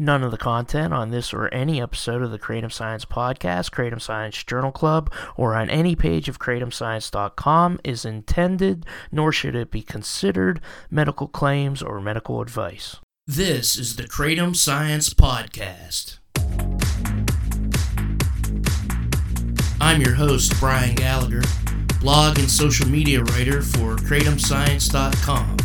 None of the content on this or any episode of the Kratom Science Podcast, Kratom Science Journal Club, or on any page of kratomscience.com is intended, nor should it be considered medical claims or medical advice. This is the Kratom Science Podcast. I'm your host, Brian Gallagher, blog and social media writer for kratomscience.com,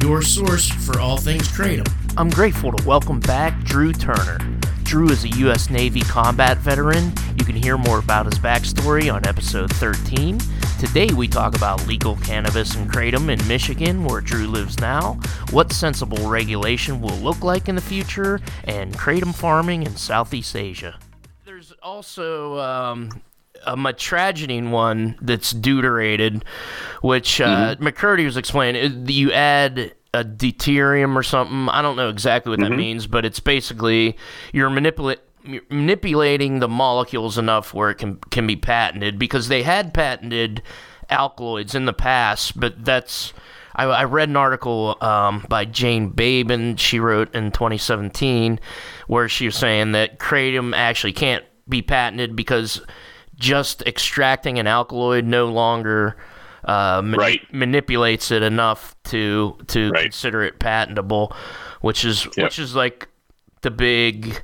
your source for all things Kratom. I'm grateful to welcome back Drew Turner. Drew is a U.S. Navy combat veteran. You can hear more about his backstory on episode 13. Today we talk about legal cannabis and kratom in Michigan, where Drew lives now, what sensible regulation will look like in the future, and kratom farming in Southeast Asia. There's also um, a mitragynine one that's deuterated, which uh, mm-hmm. McCurdy was explaining. You add a deuterium or something. I don't know exactly what mm-hmm. that means, but it's basically you're manipulate manipulating the molecules enough where it can can be patented because they had patented alkaloids in the past, but that's I, I read an article um, by Jane Babin she wrote in 2017 where she was saying that kratom actually can't be patented because just extracting an alkaloid no longer uh, mani- right. manipulates it enough to to right. consider it patentable, which is yep. which is like the big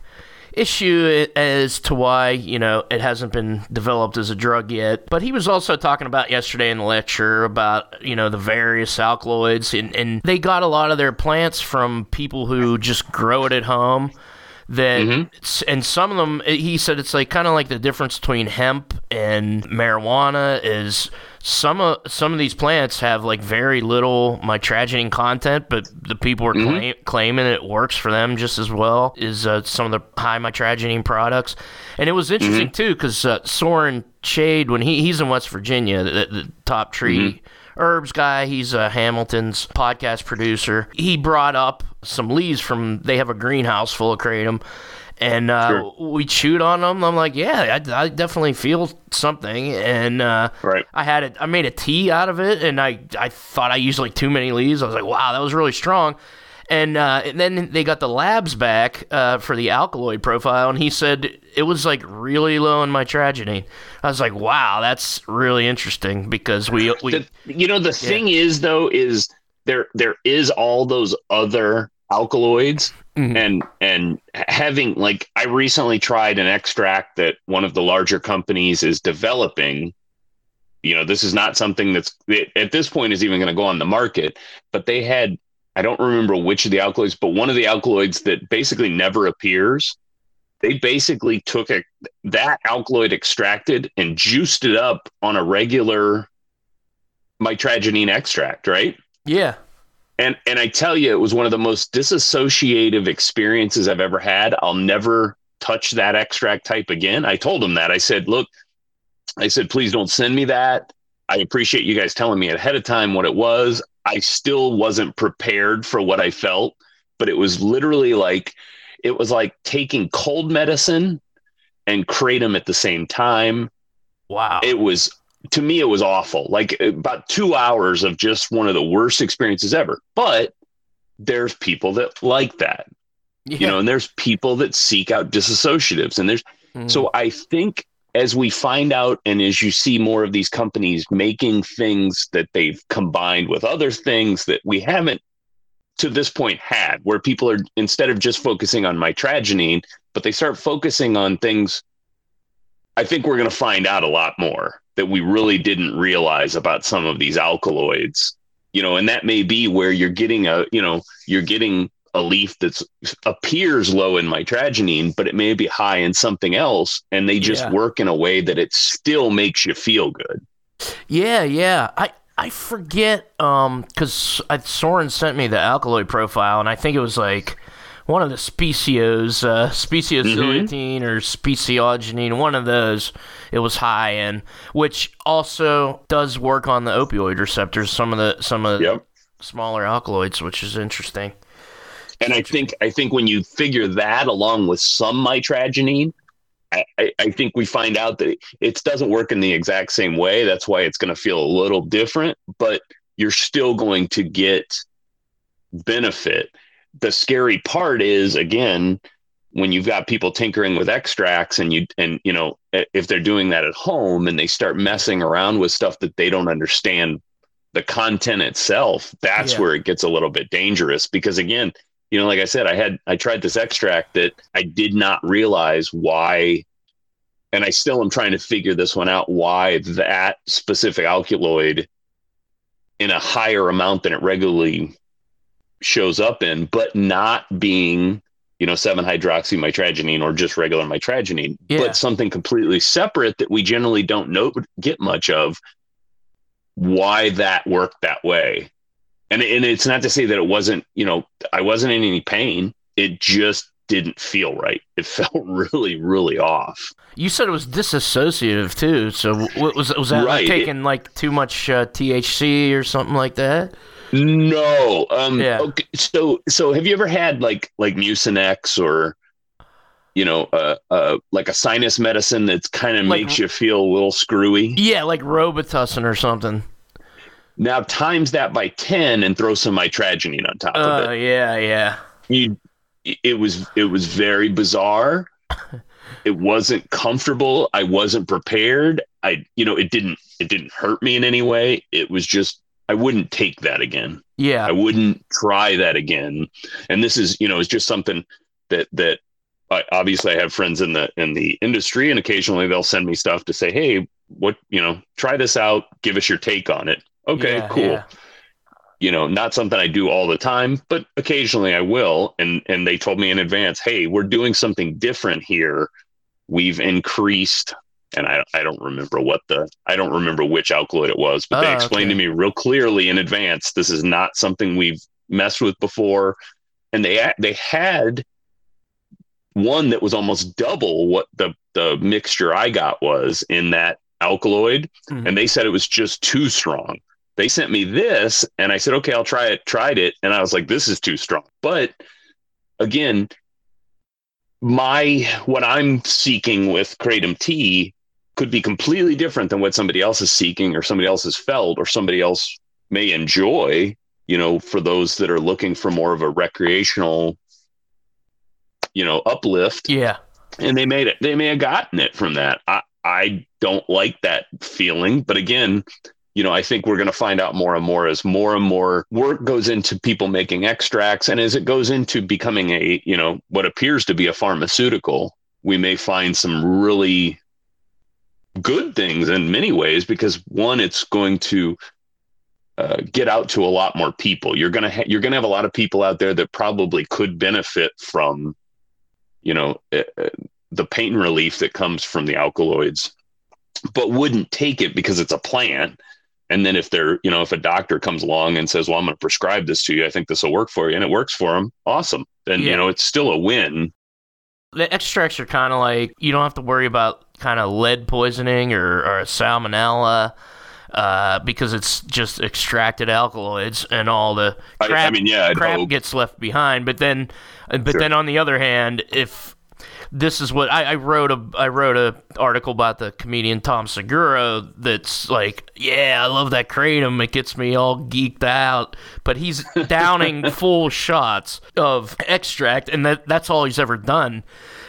issue as to why you know it hasn't been developed as a drug yet. But he was also talking about yesterday in the lecture about you know the various alkaloids, and, and they got a lot of their plants from people who just grow it at home that mm-hmm. and some of them he said it's like kind of like the difference between hemp and marijuana is some of some of these plants have like very little mitragynine content, but the people are mm-hmm. claim, claiming it works for them just as well as uh, some of the high mitragynine products. And it was interesting mm-hmm. too because uh, Soren Chade, when he he's in West Virginia, the, the top tree. Mm-hmm. Herbs guy. He's uh, Hamilton's podcast producer. He brought up some leaves from. They have a greenhouse full of kratom, and uh, sure. we chewed on them. I'm like, yeah, I, I definitely feel something, and uh, right. I had it. I made a tea out of it, and I I thought I used like too many leaves. I was like, wow, that was really strong. And, uh, and then they got the labs back uh, for the alkaloid profile, and he said it was like really low in mitragynine. I was like, wow, that's really interesting because we, we the, you know, the yeah. thing is though is there there is all those other alkaloids Mm-hmm. And and having like I recently tried an extract that one of the larger companies is developing. You know, this is not something that's at this point is even going to go on the market, but they had I don't remember which of the alkaloids, but one of the alkaloids that basically never appears. They basically took a, that alkaloid extracted and juiced it up on a regular mitragynine extract, right? Yeah. And and I tell you, it was one of the most disassociative experiences I've ever had. I'll never touch that extract type again. I told him that. I said, look, I said, please don't send me that. I appreciate you guys telling me ahead of time what it was. I still wasn't prepared for what I felt, but it was literally like it was like taking cold medicine and kratom at the same time. Wow. It was to me, it was awful. Like about two hours of just one of the worst experiences ever. But there's people that like that, yeah. you know, and there's people that seek out disassociatives. And there's, mm. so I think as we find out and as you see more of these companies making things that they've combined with other things that we haven't to this point had, where people are instead of just focusing on mitragynine, but they start focusing on things. I think we're going to find out a lot more that we really didn't realize about some of these alkaloids you know and that may be where you're getting a you know you're getting a leaf that appears low in mitragynine but it may be high in something else and they just yeah. work in a way that it still makes you feel good yeah yeah i i forget um because soren sent me the alkaloid profile and i think it was like one of the specios, uh, speciociliatine mm-hmm. or speciogynine, one of those, it was high in, which also does work on the opioid receptors. Some of the some of the smaller alkaloids, which is interesting. And I think I think when you figure that along with some mitragynine, I, I, think we find out that it doesn't work in the exact same way. That's why it's going to feel a little different, but you're still going to get benefit the scary part is again when you've got people tinkering with extracts and you and you know if they're doing that at home and they start messing around with stuff that they don't understand the content itself that's yeah. where it gets a little bit dangerous because again you know like i said i had i tried this extract that i did not realize why and i still am trying to figure this one out why that specific alkaloid in a higher amount than it regularly shows up in but not being you know, 7 hydroxymitragynine or just regular mitragynine, yeah. but something completely separate that we generally don't know get much of why that worked that way. And and it's not to say that it wasn't, you know, I wasn't in any pain. It just didn't feel right. It felt really, really off. You said it was disassociative too. So what was was that right. like taking like too much uh, THC or something like that? No. Um, yeah. Okay, so so have you ever had like like Mucinex or you know uh, uh like a sinus medicine that's kind of like, makes you feel a little screwy? Yeah, like Robitussin or something. Now times that by ten and throw some mitragynine on top uh, of it. Oh yeah, yeah. You, it was it was very bizarre. it wasn't comfortable. I wasn't prepared. I you know it didn't it didn't hurt me in any way. It was just I wouldn't take that again. Yeah. I wouldn't try that again. And this is, you know, it's just something that that I, obviously I have friends in the in the industry and occasionally they'll send me stuff to say, "Hey, what, you know, try this out, give us your take on it." Okay, yeah, cool. Yeah. You know, not something I do all the time, but occasionally I will and and they told me in advance, "Hey, we're doing something different here. We've increased and I, I don't remember what the I don't remember which alkaloid it was, but oh, they explained okay. to me real clearly in advance this is not something we've messed with before, and they they had one that was almost double what the the mixture I got was in that alkaloid, mm-hmm. and they said it was just too strong. They sent me this, and I said, okay, I'll try it. Tried it, and I was like, this is too strong. But again, my what I'm seeking with Kratom tea could be completely different than what somebody else is seeking or somebody else has felt or somebody else may enjoy you know for those that are looking for more of a recreational you know uplift yeah and they made it they may have gotten it from that i i don't like that feeling but again you know i think we're going to find out more and more as more and more work goes into people making extracts and as it goes into becoming a you know what appears to be a pharmaceutical we may find some really good things in many ways because one, it's going to uh, get out to a lot more people. You're gonna ha- you're gonna have a lot of people out there that probably could benefit from, you know, uh, the pain relief that comes from the alkaloids, but wouldn't take it because it's a plant. And then if they're, you know, if a doctor comes along and says, "Well, I'm going to prescribe this to you. I think this will work for you," and it works for them, awesome. Then yeah. you know, it's still a win. The extracts are kind of like you don't have to worry about kind of lead poisoning or, or salmonella uh, because it's just extracted alkaloids and all the crap, I, I mean, yeah, crap gets left behind. But then, but sure. then on the other hand, if this is what I, I, wrote a I wrote a article about the comedian Tom Segura that's like, yeah, I love that kratom. It gets me all geeked out. But he's downing full shots of extract, and that that's all he's ever done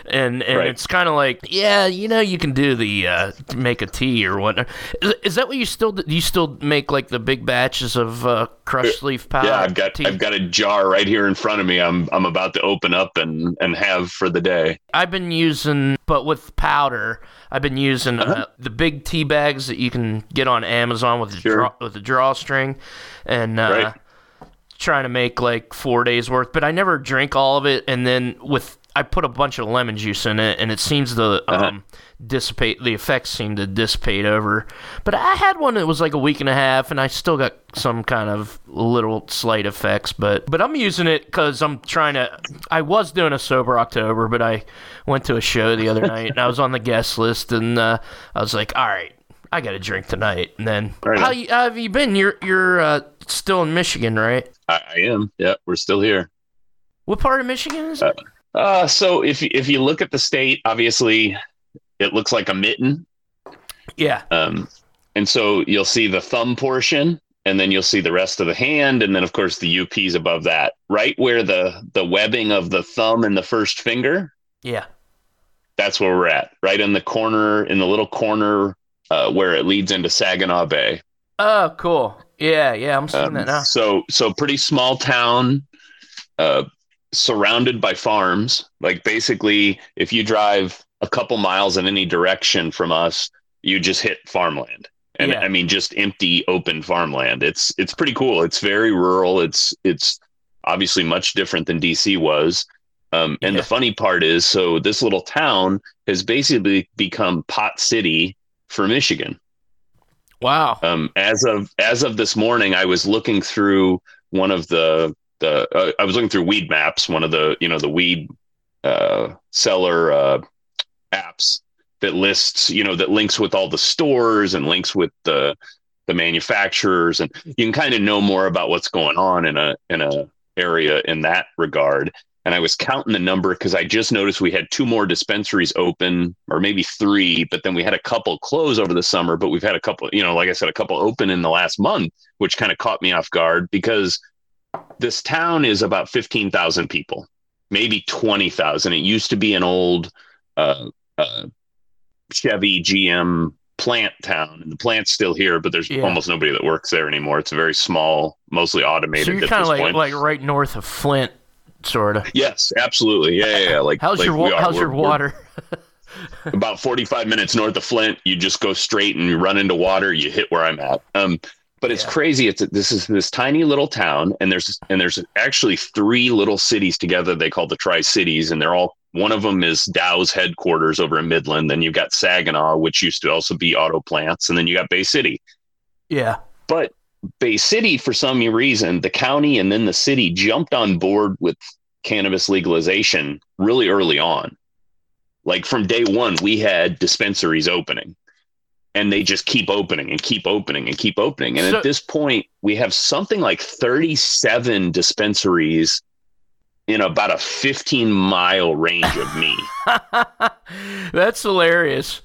and and right. it's kind of like, yeah, you know, you can do the uh, make a tea or whatnot. Is, is, that what you still do? You still make like the big batches of uh, crushed leaf powder? Yeah, I've got tea? I've got a jar right here in front of me. I'm I'm about to open up and and have for the day. I've been using, but with powder. I've been using uh, uh-huh. uh, the big tea bags that you can get on Amazon with a sure. draw, with a drawstring, and uh, right. trying to make like four days worth. But I never drink all of it, and then with I put a bunch of lemon juice in it, and it seems to uh-huh. um, dissipate. The effects seem to dissipate over. But I had one that was like a week and a half, and I still got some kind of little slight effects. But but I'm using it because I'm trying to. I was doing a sober October, but I went to a show the other night, and I was on the guest list, and uh, I was like, all right. I got a drink tonight, and then right how, you, how, have you been? You're you're uh, still in Michigan, right? I, I, am. Yeah, we're still here. What part of Michigan is it? Uh, uh, so if if you look at the state, obviously, it looks like a mitten. Yeah. Um, and so you'll see the thumb portion, and then you'll see the rest of the hand and then of course the UP's above that right where the the webbing of the thumb and the first finger. Yeah. That's where we're at right in the corner in the little corner uh, where it leads into Saginaw Bay. Oh cool. Yeah yeah I'm seeing um, that now. so so pretty small town uh, surrounded by farms. Like basically if you drive a couple miles in any direction from us you just hit farmland and yeah. I mean just empty open farmland. It's it's pretty cool. It's very rural. It's it's obviously much different than DC was. Um, and yeah. the funny part is, so this little town has basically become Pot City for Michigan. Wow. Um, as of as of this morning, I was looking through one of the the uh, I was looking through Weedmaps, one of the you know the weed uh, seller uh, apps, that lists, you know, that links with all the stores and links with the the manufacturers, and you can kind of know more about what's going on in a in a area in that regard. And I was counting the number because I just noticed we had two more dispensaries open, or maybe three, but then we had a couple close over the summer. But we've had a couple, you know, like I said, a couple open in the last month, which kind of caught me off guard because this town is about 15,000 people, maybe 20,000. It used to be an old uh, uh, Chevy GM plant town, and the plant's still here, but there's yeah. almost nobody that works there anymore. It's a very small, mostly automated. So you're kind of like point. like right north of Flint, sort of. Yes, absolutely. Yeah, yeah. yeah. Like how's like your wa- how's we're, your water? about 45 minutes north of Flint, you just go straight and you run into water. You hit where I'm at. Um, but it's yeah. crazy. It's this is this tiny little town, and there's and there's actually three little cities together. They call the Tri Cities, and they're all one of them is Dow's headquarters over in Midland. Then you've got Saginaw, which used to also be auto plants. And then you got Bay City. Yeah. But Bay City, for some reason, the county and then the city jumped on board with cannabis legalization really early on. Like from day one, we had dispensaries opening and they just keep opening and keep opening and keep opening. And so, at this point, we have something like 37 dispensaries in about a 15 mile range of me. that's hilarious.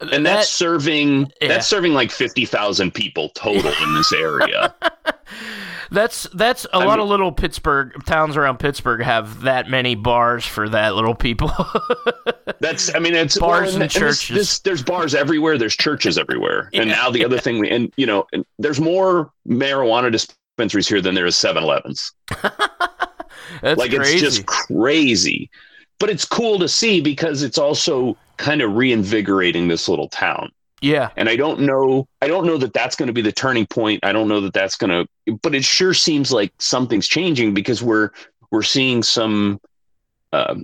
And that's serving yeah. that's serving like 50,000 people total in this area. that's that's a I lot mean, of little Pittsburgh towns around Pittsburgh have that many bars for that little people. that's I mean it's bars well, and, and, churches. This, this, there's bars everywhere, there's churches everywhere. And now the other thing we and you know, and there's more marijuana dispensaries here than there is 7-Elevens. That's like crazy. it's just crazy. But it's cool to see because it's also kind of reinvigorating this little town. Yeah. And I don't know I don't know that that's going to be the turning point. I don't know that that's going to but it sure seems like something's changing because we're we're seeing some uh,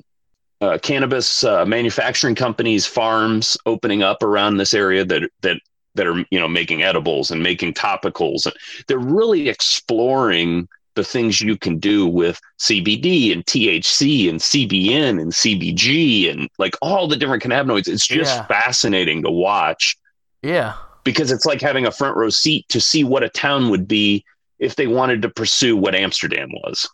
uh, cannabis uh, manufacturing companies, farms opening up around this area that that that are you know making edibles and making topicals, and they're really exploring the things you can do with CBD and THC and CBN and CBG and like all the different cannabinoids. It's just yeah. fascinating to watch. Yeah. Because it's like having a front row seat to see what a town would be if they wanted to pursue what Amsterdam was.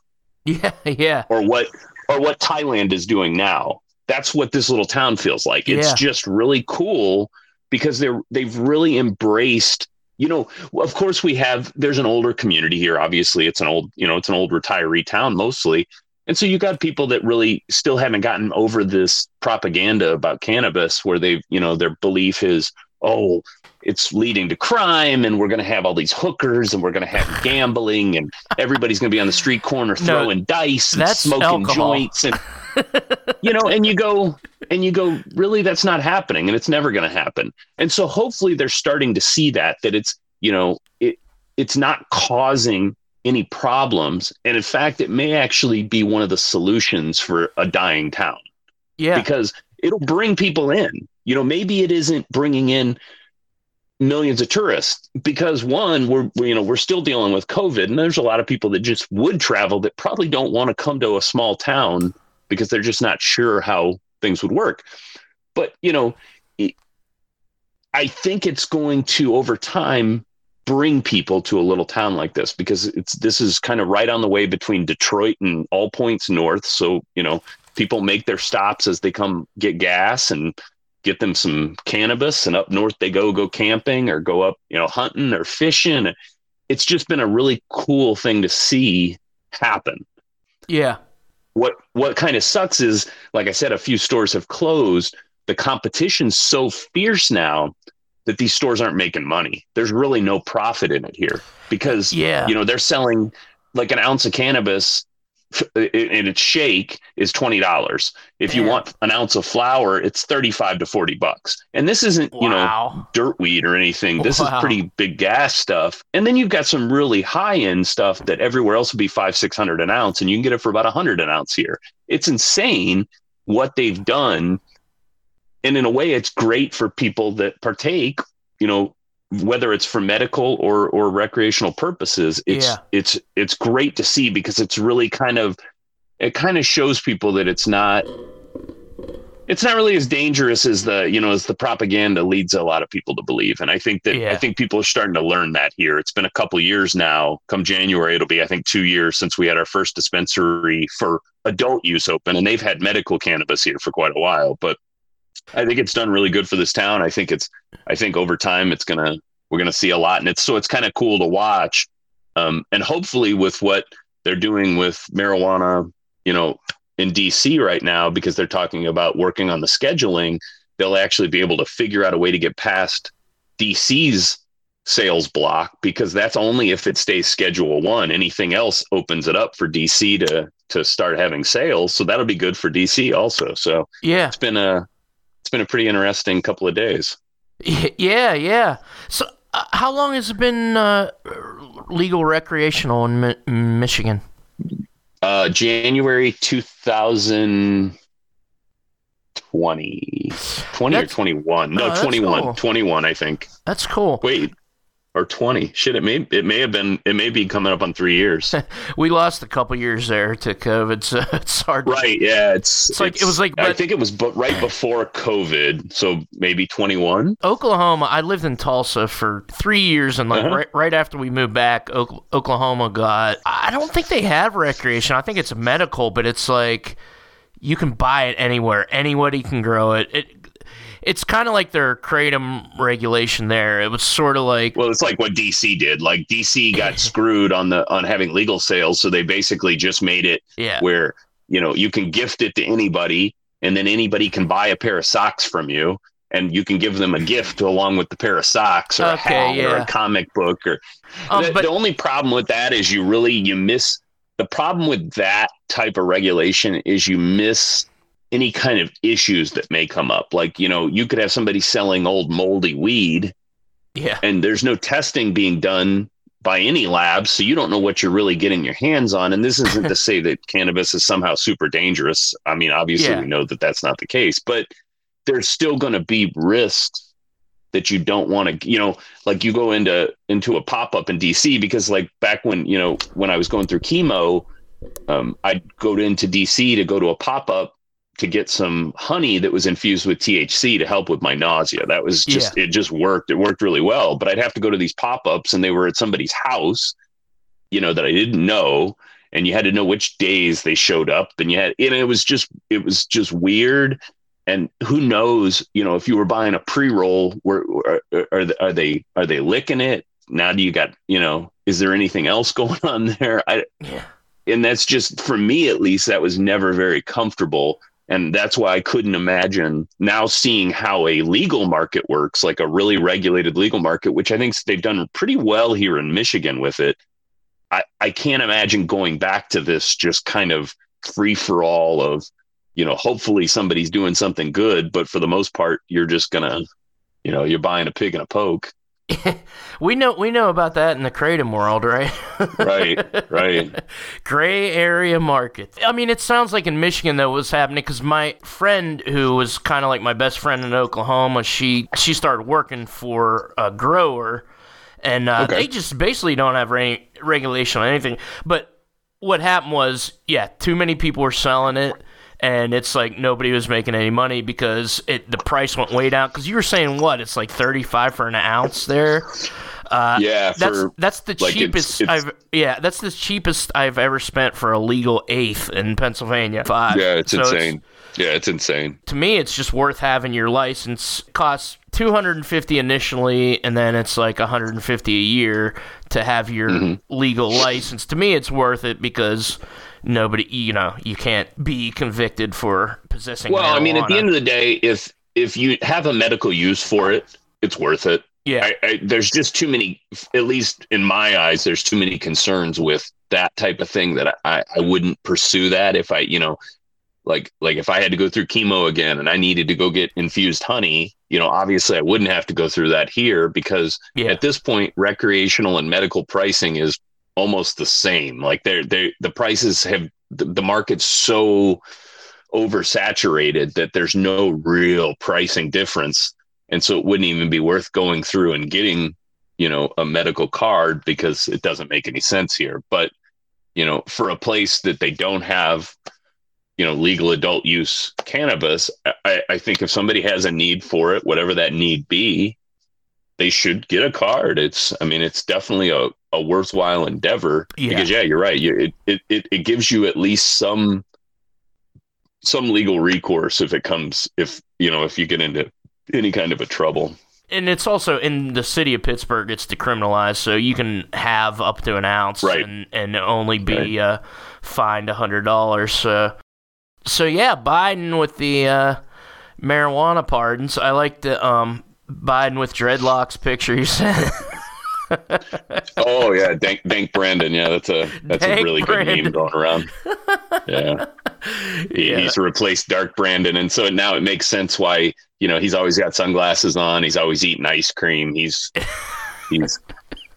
Yeah, yeah. Or what or what Thailand is doing now. That's what this little town feels like. It's yeah. just really cool because they're they've really embraced you know, of course we have there's an older community here. Obviously, it's an old, you know, it's an old retiree town mostly. And so you got people that really still haven't gotten over this propaganda about cannabis where they've, you know, their belief is, oh, it's leading to crime and we're going to have all these hookers and we're going to have gambling and everybody's going to be on the street corner throwing no, dice and smoking alcohol. joints and you know and you go and you go really? That's not happening and it's never going to happen. And so hopefully they're starting to see that that it's you know it it's not causing any problems and in fact it may actually be one of the solutions for a dying town. Yeah. Because it'll bring people in you know maybe it isn't bringing in millions of tourists because one we're you know we're still dealing with covid and there's a lot of people that just would travel that probably don't want to come to a small town because they're just not sure how things would work. But, you know, I think it's going to over time bring people to a little town like this because it's this is kind of right on the way between Detroit and all points north. So, you know, people make their stops as they come get gas and get them some cannabis and up north they go go camping or go up, you know, hunting or fishing. it's just been a really cool thing to see happen. Yeah. What what kind of sucks is, like I said, a few stores have closed. The competition's so fierce now that these stores aren't making money. There's really no profit in it here because yeah. you know they're selling like an ounce of cannabis in its shake is twenty dollars. If you want an ounce of flour, it's thirty five to forty bucks. And this isn't wow. you know dirt weed or anything. This wow. is pretty big gas stuff. And then you've got some really high end stuff that everywhere else would be five six hundred an ounce, and you can get it for about a hundred an ounce here. It's insane what they've done. And in a way, it's great for people that partake. You know, whether it's for medical or or recreational purposes it's yeah. it's it's great to see because it's really kind of it kind of shows people that it's not it's not really as dangerous as the you know as the propaganda leads a lot of people to believe and i think that yeah. i think people are starting to learn that here it's been a couple years now come january it'll be i think two years since we had our first dispensary for adult use open and they've had medical cannabis here for quite a while but I think it's done really good for this town. I think it's, I think over time it's gonna, we're gonna see a lot, and it's so it's kind of cool to watch. Um, and hopefully with what they're doing with marijuana, you know, in DC right now, because they're talking about working on the scheduling, they'll actually be able to figure out a way to get past DC's sales block because that's only if it stays schedule one anything else opens it up for dc to to start having sales so that'll be good for dc also so yeah it's been a it's been a pretty interesting couple of days. Yeah, yeah. So, uh, how long has it been uh, legal recreational in Mi- Michigan? Uh, January 2020. 20 or 21. No, 21. Cool. 21, I think. That's cool. Wait, or 20 shit it may it may have been it may be coming up on three years. We lost a couple years there to covid so it's hard right to, yeah it's, it's like it was like i think it was but right before covid so maybe 21 oklahoma i lived in tulsa for three years and like uh-huh. right, right after we moved back oklahoma got i don't think they have recreation. I think it's medical but it's like you can buy it anywhere. Anybody can grow it, it it's kind of like their kratom regulation there. It was sort of like well, it's like what DC did. Like DC got screwed on the on having legal sales, so they basically just made it yeah. where you know you can gift it to anybody, and then anybody can buy a pair of socks from you. And you can give them a gift along with the pair of socks or okay, a hat yeah. or a comic book or um, the, but, the only problem with that is you really you miss the problem with that type of regulation is you miss any kind of issues that may come up. Like, you know, you could have somebody selling old moldy weed. Yeah. And there's no testing being done by any lab, so you don't know what you're really getting your hands on. And this isn't to say that cannabis is somehow super dangerous. I mean, obviously, yeah. we know that that's not the case, but there's still going to be risks that you don't want to, you know, like you go into into a pop up in DC because, like, back when you know when I was going through chemo, um, I'd go to, into DC to go to a pop up to get some honey that was infused with THC to help with my nausea. That was just yeah. it just worked. It worked really well. But I'd have to go to these pop-ups and they were at somebody's house, you know, that I didn't know. And you had to know which days they showed up. And you had and it was just it was just weird. And who knows, you know, if you were buying a pre-roll, where are, are, are they are they licking it? Now do you got, you know, is there anything else going on there? I yeah. and that's just for me at least, that was never very comfortable and that's why I couldn't imagine now seeing how a legal market works, like a really regulated legal market, which I think they've done pretty well here in Michigan with it. I, I can't imagine going back to this just kind of free for all of, you know, hopefully somebody's doing something good, but for the most part, you're just gonna, you know, you're buying a pig in a poke. we know we know about that in the kratom world, right? right, right. Gray area market. I mean, it sounds like in Michigan though was happening because my friend, who was kind of like my best friend in Oklahoma, she she started working for a grower, and uh, okay. they just basically don't have any regulation on anything. But what happened was, yeah, too many people were selling it and it's like nobody was making any money because it the price went way down. Because you were saying what? It's like thirty five for an ounce there. Uh, yeah, that's that's the like cheapest it's, it's, I've yeah that's the cheapest I've ever spent for a legal eighth in Pennsylvania. Five. Yeah, it's so insane. It's, Yeah, it's insane. To me, it's just worth having your license. Costs 250 initially, and then it's like 150 a year to have your mm-hmm. legal license. To me, it's worth it because nobody, you know, you can't be convicted for possessing. Well, marijuana. I mean, at the end of the day, if if you have a medical use for it, it's worth it. Yeah, I, I, there's just too many. At least in my eyes, there's too many concerns with that type of thing that I, I wouldn't pursue that if I, you know, like like if I had to go through chemo again and I needed to go get infused honey, you know, obviously I wouldn't have to go through that here because yeah. at this point, recreational and medical pricing is almost the same. Like they're they the prices have the, the market's so oversaturated that there's no real pricing difference. And so it wouldn't even be worth going through and getting, you know, a medical card because it doesn't make any sense here. But, you know, for a place that they don't have, you know, legal adult use cannabis, I, I think if somebody has a need for it, whatever that need be, they should get a card. It's, I mean, it's definitely a, a worthwhile endeavor yeah. because yeah, you're right. You, it, it, it gives you at least some, some legal recourse if it comes, if, you know, if you get into any kind of a trouble. And it's also in the city of Pittsburgh, it's decriminalized, so you can have up to an ounce right. and, and only be right. uh, fined a hundred dollars. So, so yeah, Biden with the uh, marijuana pardons. I like the um, Biden with dreadlocks picture you sent. oh yeah, Dank Dank Brandon. Yeah, that's a that's Dank a really Brandon. good meme going around. Yeah. He, yeah. he's replaced Dark Brandon, and so now it makes sense why you know he's always got sunglasses on. He's always eating ice cream. He's he's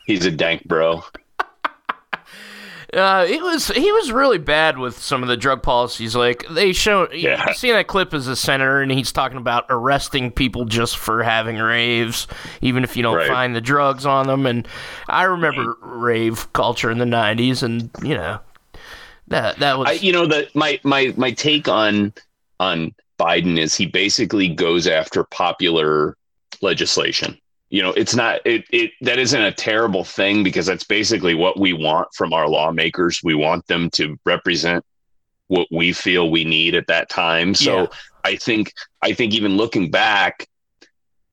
he's a dank bro. Uh, it was he was really bad with some of the drug policies. Like they show, yeah. you see that clip as a senator, and he's talking about arresting people just for having raves, even if you don't right. find the drugs on them. And I remember rave culture in the '90s, and you know that that was I, you know the my my my take on on Biden is he basically goes after popular legislation you know it's not it, it that isn't a terrible thing because that's basically what we want from our lawmakers. We want them to represent what we feel we need at that time. So yeah. i think i think even looking back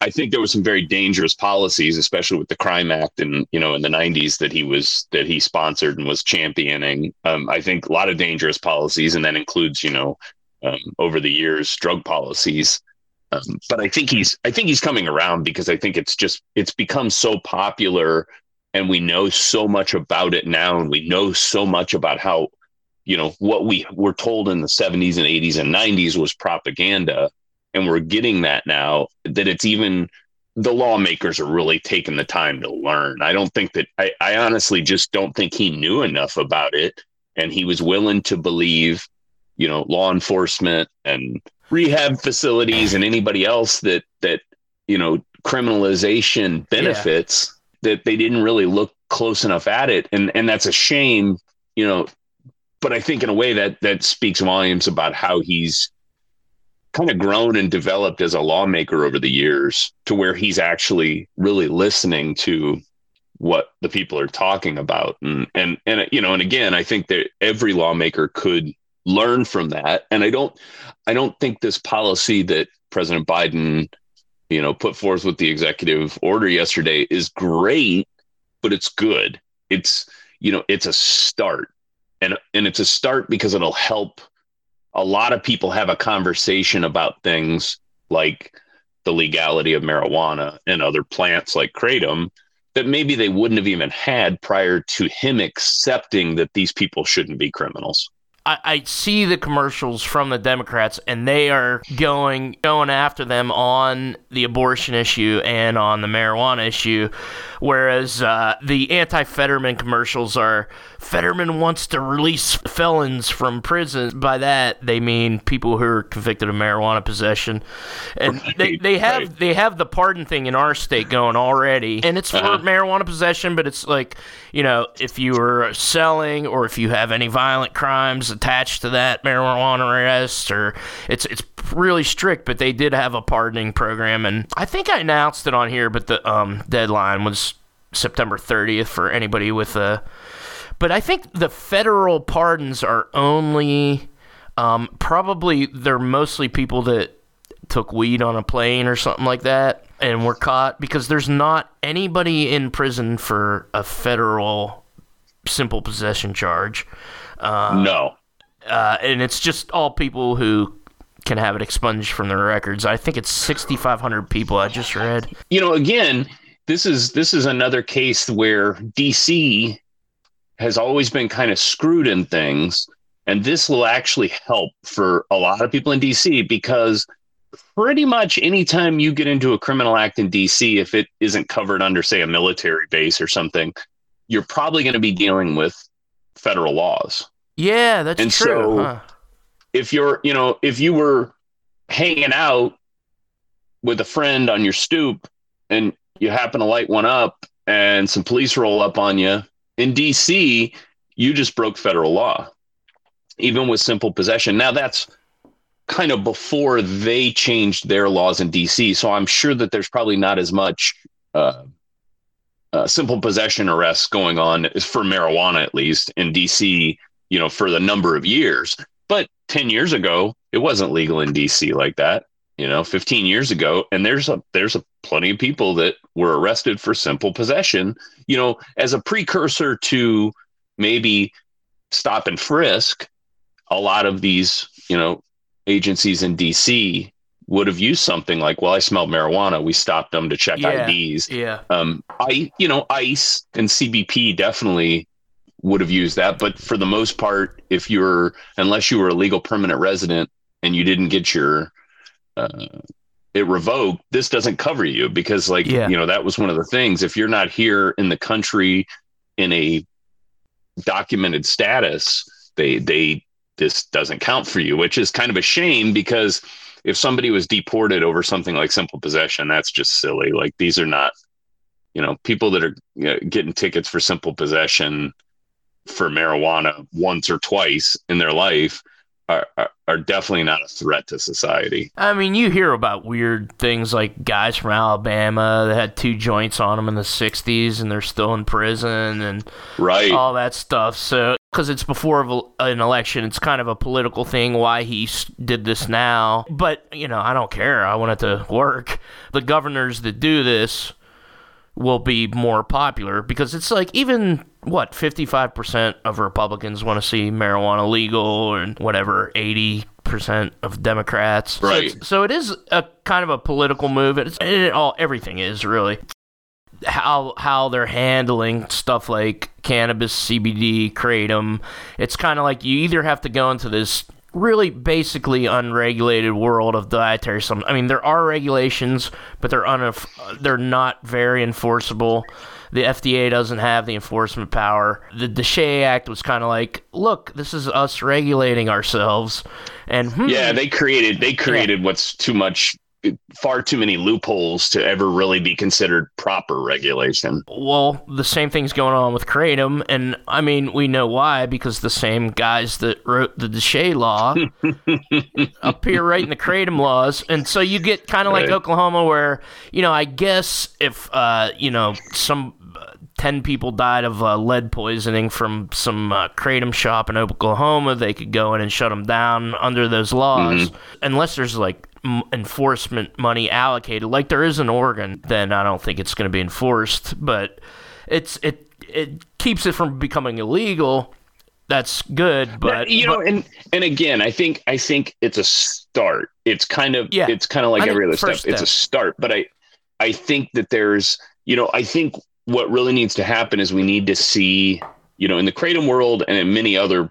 i think there were some very dangerous policies especially with the crime act and you know in the 90s that he was that he sponsored and was championing. Um, i think a lot of dangerous policies and that includes you know um, over the years drug policies um, but I think he's I think he's coming around because I think it's just it's become so popular and we know so much about it now and we know so much about how you know what we were told in the 70s and 80s and 90s was propaganda and we're getting that now that it's even the lawmakers are really taking the time to learn. I don't think that I, I honestly just don't think he knew enough about it and he was willing to believe, you know, law enforcement and rehab facilities and anybody else that that you know criminalization benefits yeah. that they didn't really look close enough at it and and that's a shame you know but i think in a way that that speaks volumes about how he's kind of grown and developed as a lawmaker over the years to where he's actually really listening to what the people are talking about and and and you know and again i think that every lawmaker could learn from that. And I don't, I don't think this policy that President Biden, you know, put forth with the executive order yesterday is great, but it's good. It's, you know, it's a start, and and it's a start because it'll help a lot of people have a conversation about things like the legality of marijuana and other plants like kratom that maybe they wouldn't have even had prior to him accepting that these people shouldn't be criminals. I, I see the commercials from the Democrats, and they are going going after them on the abortion issue and on the marijuana issue, whereas uh, the anti-Fetterman commercials are Fetterman wants to release felons from prison. By that they mean people who are convicted of marijuana possession, and right, they, they have right. they have the pardon thing in our state going already, and it's for uh-huh. marijuana possession, but it's like you know if you are selling or if you have any violent crimes attached to that marijuana arrest, or it's it's really strict. But they did have a pardoning program, and I think I announced it on here, but the um, deadline was September 30th for anybody with a but I think the federal pardons are only Um, probably they're mostly people that took weed on a plane or something like that and were caught because there's not anybody in prison for a federal simple possession charge. Uh, no. Uh, and it's just all people who can have it expunged from their records. I think it's 6,500 people. I just read. You know, again, this is this is another case where DC has always been kind of screwed in things, and this will actually help for a lot of people in DC because pretty much anytime you get into a criminal act in DC, if it isn't covered under, say, a military base or something, you're probably going to be dealing with federal laws. Yeah, that's and true. So huh? if you're, you know, if you were hanging out with a friend on your stoop and you happen to light one up and some police roll up on you in DC, you just broke federal law, even with simple possession. Now that's kind of before they changed their laws in DC. So I'm sure that there's probably not as much uh, uh, simple possession arrests going on for marijuana, at least in DC, you know, for the number of years. But 10 years ago, it wasn't legal in DC like that, you know, 15 years ago. And there's a, there's a plenty of people that were arrested for simple possession, you know, as a precursor to maybe stop and frisk. A lot of these, you know, agencies in DC would have used something like, well, I smelled marijuana. We stopped them to check yeah, IDs. Yeah. Um, I, you know, ICE and CBP definitely would have used that. But for the most part, if you're, unless you were a legal permanent resident and you didn't get your, uh, it revoked, this doesn't cover you because, like, yeah. you know, that was one of the things. If you're not here in the country in a documented status, they, they, this doesn't count for you, which is kind of a shame because if somebody was deported over something like simple possession, that's just silly. Like these are not, you know, people that are you know, getting tickets for simple possession for marijuana once or twice in their life are, are, are definitely not a threat to society. I mean, you hear about weird things like guys from Alabama that had two joints on them in the 60s and they're still in prison and right. all that stuff. So, because it's before an election, it's kind of a political thing why he did this now. But, you know, I don't care. I want it to work. The governors that do this will be more popular because it's like even what 55% of Republicans want to see marijuana legal and whatever 80% of Democrats. Right. So, so it is a kind of a political move. It's it all everything is really how how they're handling stuff like cannabis, CBD, kratom. It's kind of like you either have to go into this really basically unregulated world of dietary supplements. I mean, there are regulations, but they're un- they're not very enforceable. The FDA doesn't have the enforcement power. The DSHEA Act was kind of like, look, this is us regulating ourselves, and hmm, yeah, they created they created yeah. what's too much far too many loopholes to ever really be considered proper regulation. Well, the same thing's going on with Kratom, and I mean, we know why because the same guys that wrote the DSHEA law appear right in the Kratom laws, and so you get kind of like right. Oklahoma, where you know, I guess if uh, you know some. 10 people died of uh, lead poisoning from some uh, kratom shop in Oklahoma, they could go in and shut them down under those laws. Mm-hmm. Unless there's like enforcement money allocated, like there is in Oregon, then I don't think it's going to be enforced. But it's it it keeps it from becoming illegal. That's good, but you know, but, and and again, I think I think it's a start. It's kind of yeah, it's kind of like every other step. step. It's a start, but I I think that there's you know I think what really needs to happen is we need to see you know in the kratom world and in many other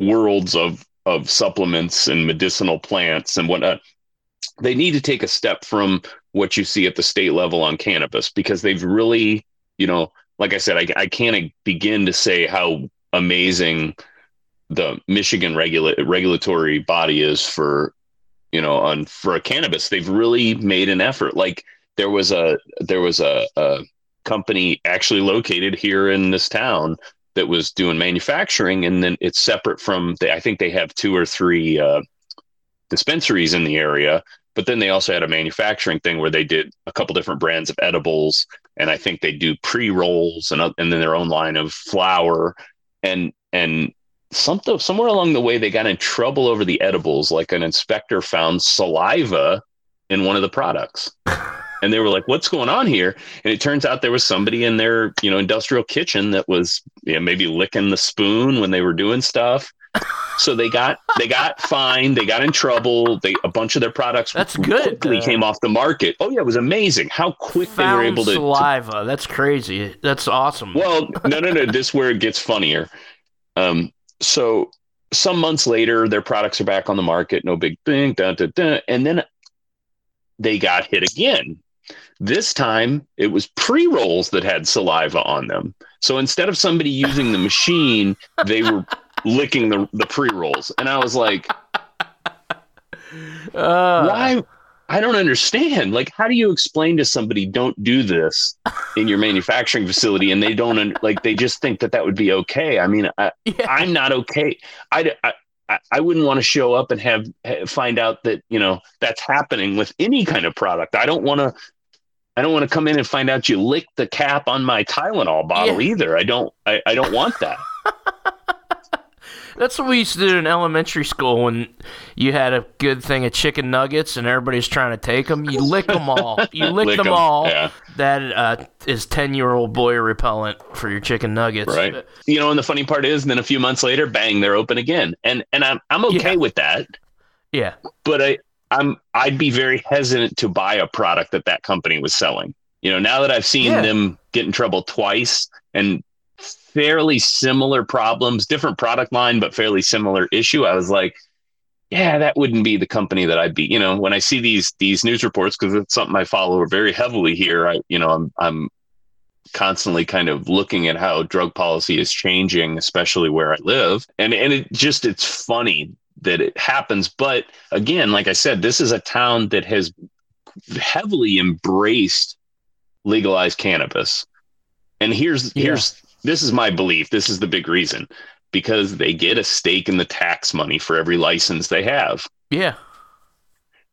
worlds of of supplements and medicinal plants and whatnot they need to take a step from what you see at the state level on cannabis because they've really, you know, like I said, I, I can't begin to say how amazing the Michigan regula- regulatory body is for, you know, on for a cannabis. They've really made an effort. Like there was a there was a, a company actually located here in this town that was doing manufacturing, and then it's separate from. The, I think they have two or three uh, dispensaries in the area but then they also had a manufacturing thing where they did a couple different brands of edibles, and I think they do pre rolls and and then their own line of flour, and and something somewhere along the way they got in trouble over the edibles. Like an inspector found saliva in one of the products. And they were like, "What's going on here?" And it turns out there was somebody in their, you know, industrial kitchen that was you know, maybe licking the spoon when they were doing stuff. So they got they got fined. They got in trouble. They a bunch of their products that's good. Quickly came off the market. Oh yeah, it was amazing how quick they were able to saliva. To, that's crazy. That's awesome. Well, no, no, no. this where it gets funnier. Um, so some months later, their products are back on the market. No big thing. Dun, dun, dun, and then they got hit again. This time it was pre rolls that had saliva on them. So instead of somebody using the machine, they were licking the, the pre rolls. And I was like, uh, why? I don't understand. Like, how do you explain to somebody don't do this in your manufacturing facility, and they don't like they just think that that would be okay? I mean, I, am not okay. I, I I wouldn't want to show up and have find out that you know that's happening with any kind of product. I don't want to. I don't want to come in and find out you licked the cap on my Tylenol bottle yeah. either. I don't. I, I don't want that. That's what we used to do in elementary school when you had a good thing of chicken nuggets and everybody's trying to take them. You lick them all. You lick, lick them, them, all. Yeah. That uh, is ten year old boy repellent for your chicken nuggets. Right. But, you know, and the funny part is, then a few months later, bang, they're open again, and and I'm I'm okay yeah. with that. Yeah. But I I'm I'd be very hesitant to buy a product that that company was selling. You know, now that I've seen yeah. them get in trouble twice and fairly similar problems, different product line, but fairly similar issue. I was like, yeah, that wouldn't be the company that I'd be. You know, when I see these these news reports, because it's something I follow very heavily here. I, you know, I'm I'm constantly kind of looking at how drug policy is changing, especially where I live, and and it just it's funny that it happens. But again, like I said, this is a town that has heavily embraced legalized cannabis. And here's yeah. here's this is my belief. This is the big reason because they get a stake in the tax money for every license they have. Yeah.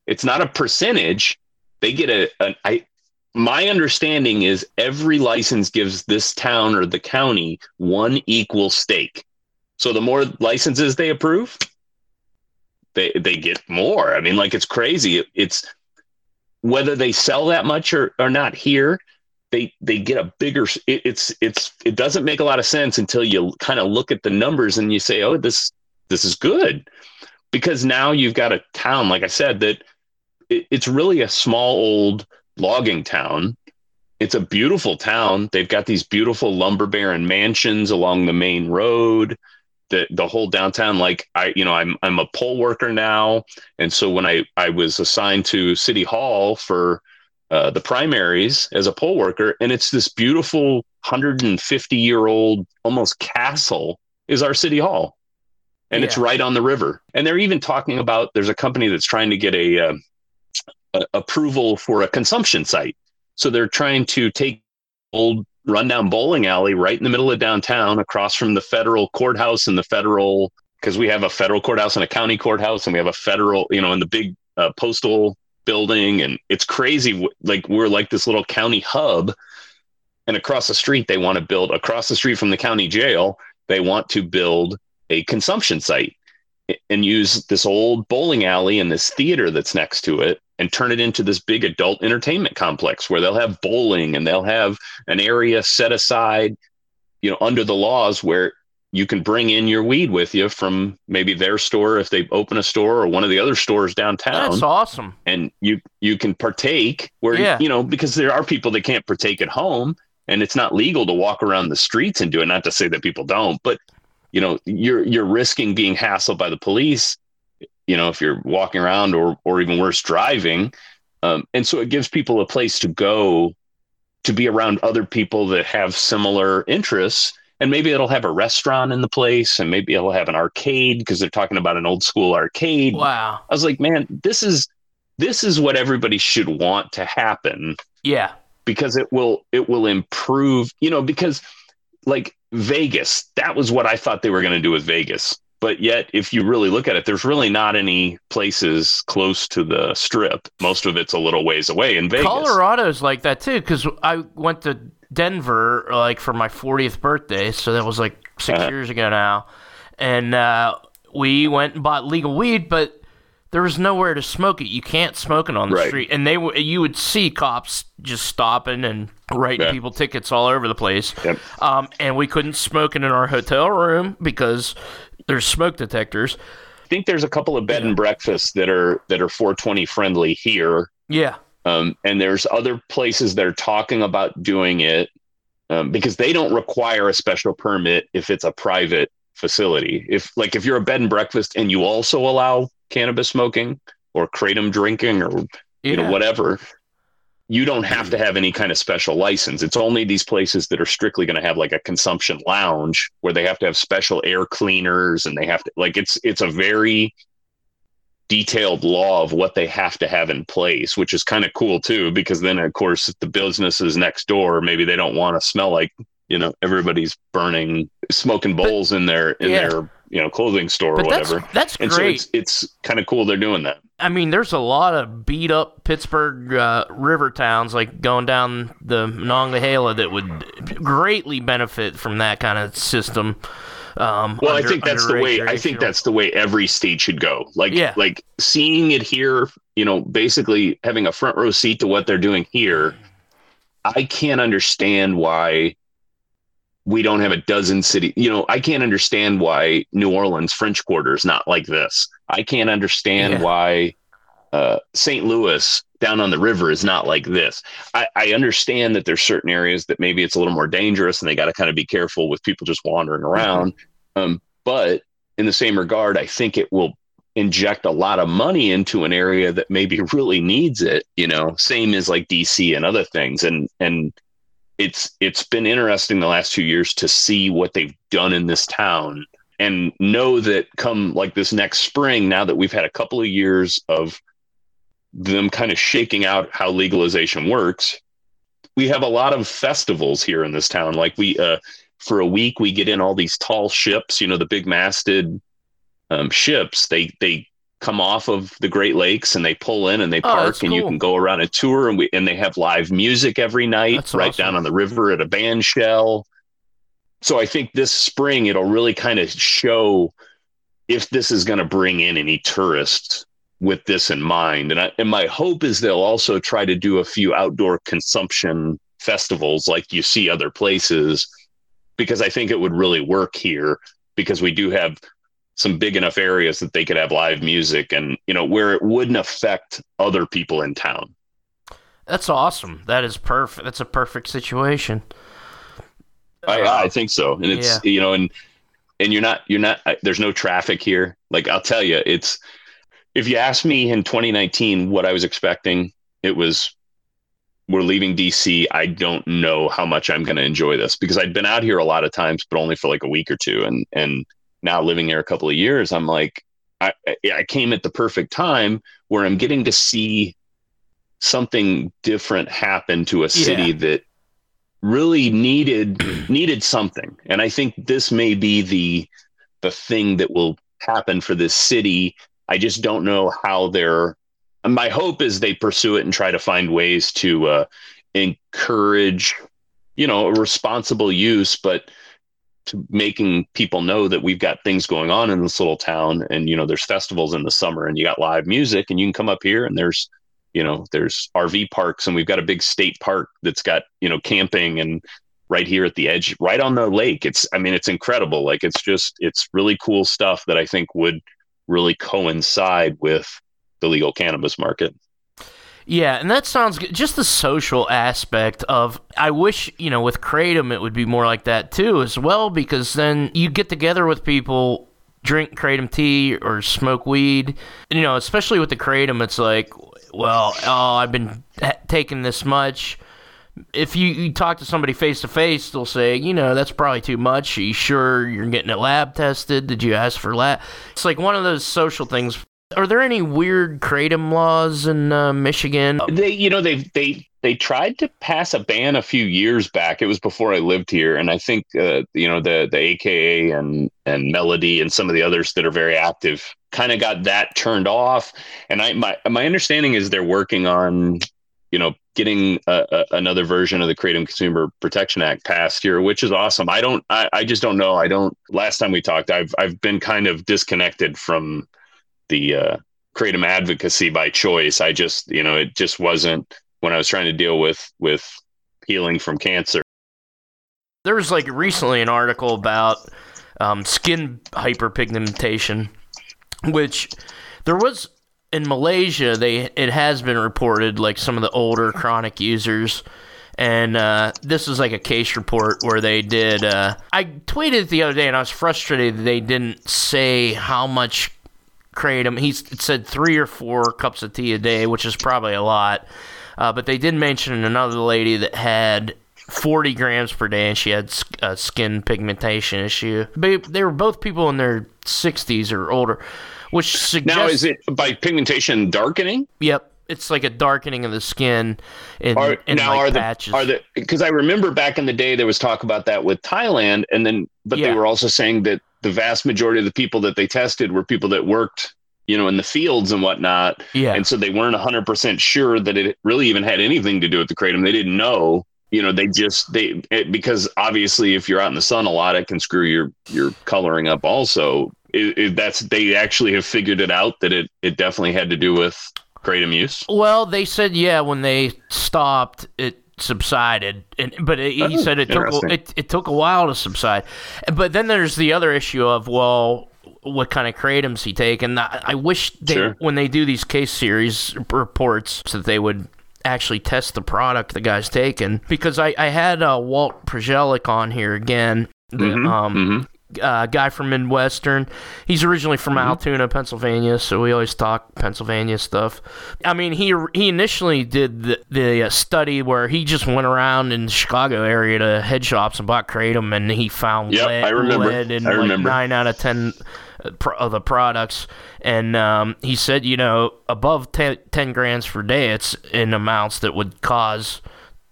It's not a percentage. They get a, an, I, my understanding is every license gives this town or the county one equal stake. So the more licenses they approve, they they get more. I mean, like it's crazy. It's whether they sell that much or, or not here, they they get a bigger it, it's it's it doesn't make a lot of sense until you kind of look at the numbers and you say oh this this is good. Because now you've got a town like i said that it, it's really a small old logging town. It's a beautiful town. They've got these beautiful lumber baron mansions along the main road. The the whole downtown like i you know i'm i'm a poll worker now. And so when i i was assigned to city hall for uh, the primaries as a poll worker, and it's this beautiful 150 year old almost castle is our city hall, and yeah. it's right on the river. And they're even talking about there's a company that's trying to get a, uh, a approval for a consumption site, so they're trying to take old rundown bowling alley right in the middle of downtown, across from the federal courthouse and the federal because we have a federal courthouse and a county courthouse, and we have a federal, you know, in the big uh, postal building and it's crazy like we're like this little county hub and across the street they want to build across the street from the county jail they want to build a consumption site and use this old bowling alley and this theater that's next to it and turn it into this big adult entertainment complex where they'll have bowling and they'll have an area set aside you know under the laws where you can bring in your weed with you from maybe their store if they open a store or one of the other stores downtown. That's awesome. And you you can partake where yeah. you know because there are people that can't partake at home and it's not legal to walk around the streets and do it not to say that people don't but you know you're you're risking being hassled by the police you know if you're walking around or or even worse driving um, and so it gives people a place to go to be around other people that have similar interests and maybe it'll have a restaurant in the place and maybe it'll have an arcade because they're talking about an old school arcade. Wow. I was like man this is this is what everybody should want to happen. Yeah. Because it will it will improve you know because like vegas that was what i thought they were going to do with vegas. But yet if you really look at it there's really not any places close to the strip. Most of it's a little ways away in vegas. Colorado's like that too because i went to Denver like for my 40th birthday, so that was like 6 uh-huh. years ago now. and uh, we went and bought legal weed, but there was nowhere to smoke it. You can't smoke it on the Right. street, and they w- you would see cops just stopping and writing Yeah. people tickets all over the place. Yep. Um, and we couldn't smoke it in our hotel room because there's smoke detectors. I think there's a couple of bed and breakfasts that are that are 420 friendly here. Yeah, Um, and there's other places that are talking about doing it um, because they don't require a special permit if it's a private facility. If like if you're a bed and breakfast and you also allow cannabis smoking or kratom drinking or yeah. you know whatever, you don't have to have any kind of special license. It's only these places that are strictly going to have like a consumption lounge where they have to have special air cleaners and they have to like it's it's a very detailed law of what they have to have in place, which is kind of cool too because then of course the businesses next door maybe they don't want to smell like, you know, everybody's burning smoking bowls in their in Yeah. their, you know, clothing store or but that's whatever. that's And so great. it's it's kind of cool they're doing that. I mean, there's a lot of beat up Pittsburgh uh, river towns like going down the Monongahela that would greatly benefit from that kind of system. Um, Well, under- I think that's the way. I think that's the way every state should go. Like, Yeah. like seeing it here. You know, basically having a front row seat to what they're doing here. I can't understand why we don't have a dozen city. You know, I can't understand why New Orleans French Quarter is not like this. I can't understand Yeah. why uh, St. Louis down on the river is not like this. I, I understand that there's certain areas that maybe it's a little more dangerous and they got to kind of be careful with people just wandering around. Um, but in the same regard, I think it will inject a lot of money into an area that maybe really needs it. You know, same as like DC and other things. And and it's it's been interesting the last two years to see what they've done in this town and know that come like this next spring, now that we've had a couple of years of them kind of shaking out how legalization works, we have a lot of festivals here in this town. Like we, uh, for a week, we get in all these tall ships, you know, the big masted um, ships. They they come off of the Great Lakes and they pull in and they Oh, park, that's and you can go around a tour. And we and they have live music every night, That's right awesome. down on the river at a band shell. So I think this spring it'll really kind of show if this is going to bring in any tourists with this in mind. And I, and my hope is they'll also try to do a few outdoor consumption festivals like you see other places because I think it would really work here because we do have some big enough areas that they could have live music and you know where it wouldn't affect other people in town. That's awesome. That is perfect. That's a perfect situation. I, uh, I think so, and it's you know, and and you're not you're not there's no traffic here. Like I'll tell you, it's if you asked me in 2019 what I was expecting, it was we're leaving DC. I don't know how much I'm going to enjoy this because I'd been out here a lot of times, but only for like a week or two, and and now living here a couple of years, I'm like I I came at the perfect time where I'm getting to see something different happen to a city Yeah. that really needed needed something and i think this may be the the thing that will happen for this city i just don't know how they're my hope is they pursue it and try to find ways to uh, encourage you know responsible use but to making people know that we've got things going on in this little town and you know there's festivals in the summer and you got live music and you can come up here and there's you know there's rv parks and we've got a big state park that's got you know camping and right here at the edge right on the lake. It's i mean it's incredible. Like it's just it's really cool stuff that i think would really coincide with the legal cannabis market Yeah, and that sounds good. Just the social aspect of, I wish, you know, with Kratom it would be more like that too, as well, because then you get together with people, drink Kratom tea or smoke weed. You know, especially with the Kratom, it's like, well, oh, I've been ha- taking this much. If you, you talk to somebody face to face, they'll say, you know, that's probably too much. Are you sure you're getting it lab tested? Did you ask for lab? It's like one of those social things. Are there any weird kratom laws in uh, Michigan? they you know they they they tried to pass a ban a few years back it was before i lived here and i think uh, you know the the aka and and melody and some of the others that are very active kind of got that turned off and i my my understanding is they're working on you know, getting a, a, another version of the Kratom Consumer Protection Act passed here, which is awesome. I don't, I, I just don't know. I don't. Last time we talked, I've I've been kind of disconnected from the uh, Kratom advocacy by choice. I just, you know, it just wasn't when I was trying to deal with with healing from cancer. There was like recently an article about um, skin hyperpigmentation, which there was in Malaysia. They it has been reported like some of the older chronic users. And uh, this is like a case report where they did. Uh, I tweeted the other day, and I was frustrated that they didn't say how much kratom. He said three or four cups of tea a day, which is probably a lot. Uh, but they did mention another lady that had 40 grams per day and she had a skin pigmentation issue. They, they were both people in their 60s or older, which suggests. Now, is it by pigmentation darkening? Yep. It's like a darkening of the skin in, are, in now like are patches. the are the because I remember back in the day there was talk about that with Thailand and then but Yeah. they were also saying that the vast majority of the people that they tested were people that worked you know in the fields and whatnot yeah. and so they weren't 100% sure that it really even had anything to do with the kratom they didn't know you know they just they it, because obviously if you're out in the sun a lot it can screw your your coloring up also it, it, that's they actually have figured it out that it it definitely had to do with kratom use Well, they said yeah when they stopped it subsided, and but it, he Oh, said it took a, it, it took a while to subside. But then there's the other issue of well, what kind of kratoms he take, and I, I wish they Sure. when they do these case series reports that they would actually test the product the guy's taking because I I had uh, Walt Prozialeck on here again. The, Mhm, um, mhm. Uh, guy from Midwestern. He's originally from Mm-hmm. Altoona, Pennsylvania, so we always talk Pennsylvania stuff. I mean, he he initially did the, the uh, study where he just went around in the Chicago area to head shops and bought kratom, and he found Yep, lead, I remember. lead in I like remember. nine out of ten uh, of the products. And um, he said, you know, above 10, 10 grams per day, it's in amounts that would cause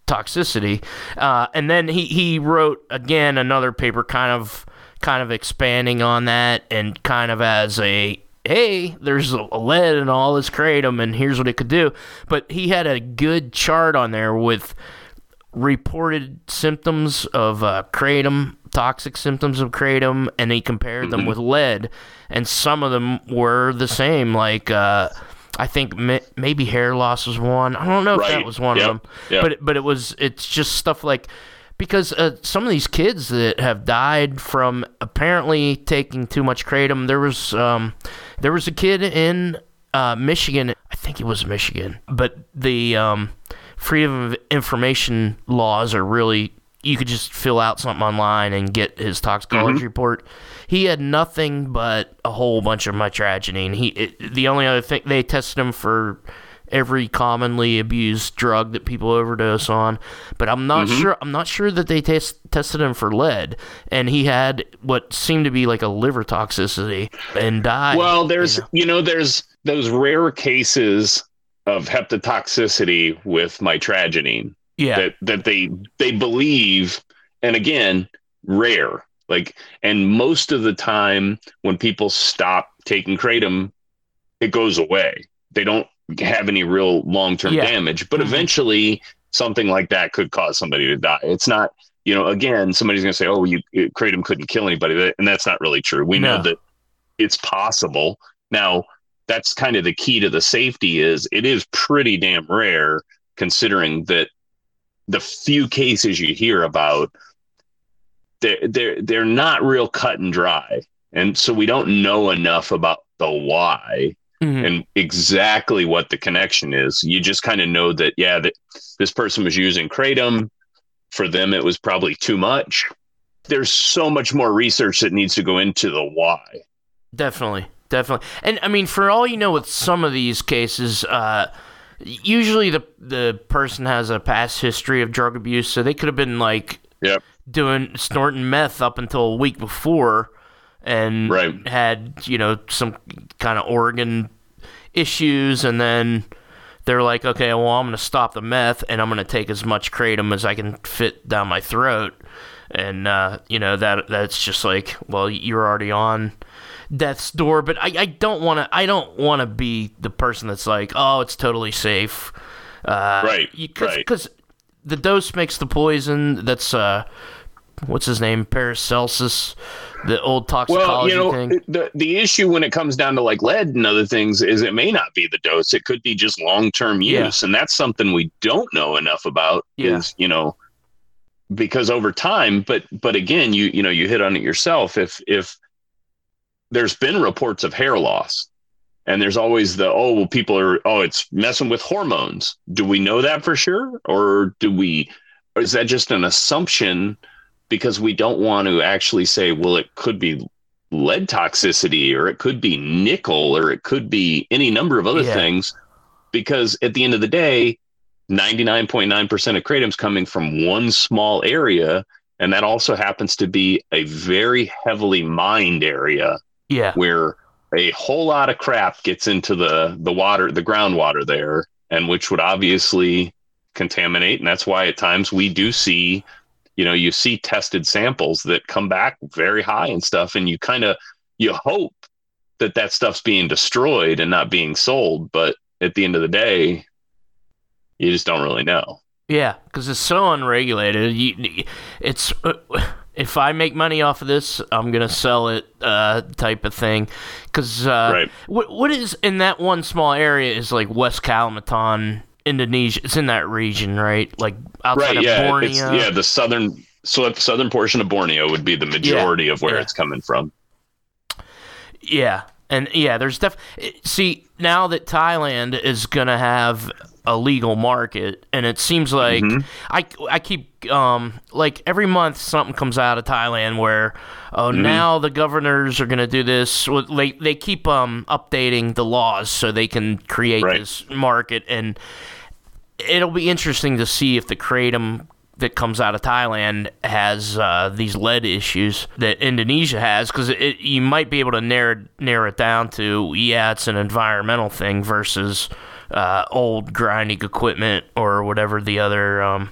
toxicity. Uh, and then he, he wrote again another paper kind of kind of expanding on that and kind of as a hey, there's a lead in all this kratom and here's what it could do. But he had a good chart on there with reported symptoms of uh, kratom, toxic symptoms of kratom, and he compared them with lead, and some of them were the same. Like uh, I think ma- maybe hair loss was one. I don't know if that was one Yep. of them, Yep. but but it was. It's just stuff like because uh, some of these kids that have died from apparently taking too much kratom. There was um, there was a kid in uh, Michigan. I think it was Michigan, but the um, freedom of information laws are really you could just fill out something online and get his toxicology report. He had nothing but a whole bunch of mitragynine. He it, the only other thing they tested him for every commonly abused drug that people overdose on, but I'm not mm-hmm. sure. I'm not sure that they test, tested him for lead, and he had what seemed to be like a liver toxicity and died. Well, there's you know? you know, there's those rare cases of hepatotoxicity with mitragynine yeah, that that they they believe, and again, rare. Like, and most of the time when people stop taking kratom, it goes away. They don't have any real long term Yeah. damage, but Mhm. eventually something like that could cause somebody to die. It's not, you know, again, somebody's going to say, "Oh, you kratom couldn't kill anybody," and that's not really true. We know that it's possible. Now, that's kind of the key to the safety is it is pretty damn rare considering that the few cases you hear about they're they're they're not real cut and dry. And so we don't know enough about the why Mhm. and exactly what the connection is. You just kind of know that yeah, that this person was using kratom. For them, it was probably too much. There's so much more research that needs to go into the why. Definitely, definitely. And I mean, for all you know, with some of these cases, uh, usually the the person has a past history of drug abuse, so they could have been like Yep. doing snorting meth up until a week before, and Right. had you know some kind of organ issues, and then they're like, okay, well, I'm gonna stop the meth, and I'm gonna take as much kratom as I can fit down my throat, and uh, you know that that's just like, well, you're already on death's door. But I, I don't want to I don't want to be the person that's like, oh, it's totally safe. Uh, right. Cause, right. Because the dose makes the poison. That's uh, what's his name, Paracelsus, the old toxicology well, you know, thing. The the issue when it comes down to like lead and other things is it may not be the dose. It could be just long term use, yeah. and that's something we don't know enough about. Yeah. Is you know because over time, but but again, you you know you hit on it yourself. If if there's been reports of hair loss and there's always the oh well people are oh it's messing with hormones do we know that for sure or do we or is that just an assumption because we don't want to actually say well it could be lead toxicity or it could be nickel or it could be any number of other yeah. things because at the end of the day 99.9% of kratom's coming from one small area and that also happens to be a very heavily mined area yeah where a whole lot of crap gets into the the water, the groundwater there, and which would obviously contaminate. And that's why at times we do see, you know, you see tested samples that come back very high and stuff, and you kind of you hope that that stuff's being destroyed and not being sold, but at the end of the day, you just don't really know. Yeah, because it's so unregulated. You, it's. Uh, if I make money off of this, I'm gonna sell it, uh, type of thing. Because uh, right. what what is in that one small area is like West Kalimantan, Indonesia. It's in that region, right? Like outside right, yeah, of Borneo. Yeah, the southern so the southern portion of Borneo would be the majority yeah, of where yeah. it's coming from. Yeah, and yeah, there's def. See, now that Thailand is gonna have a legal market, and it seems like mm-hmm. I I keep um like every month something comes out of Thailand where oh mm-hmm. now the governors are gonna do this. They they keep um updating the laws so they can create right. this market, and it'll be interesting to see if the kratom that comes out of Thailand has uh, these lead issues that Indonesia has because you might be able to narrow narrow it down to yeah it's an environmental thing versus uh, old grinding equipment or whatever the other um,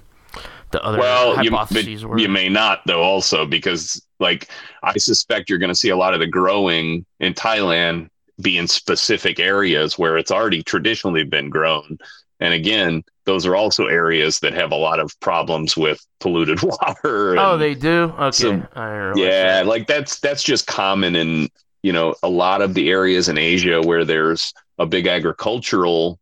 the other well, hypotheses you, were. You may not though, also because like I suspect you're going to see a lot of the growing in Thailand be in specific areas where it's already traditionally been grown. And again, those are also areas that have a lot of problems with polluted water. oh, they do. Okay. So, yeah, like that's that's just common in you know a lot of the areas in Asia where there's a big agricultural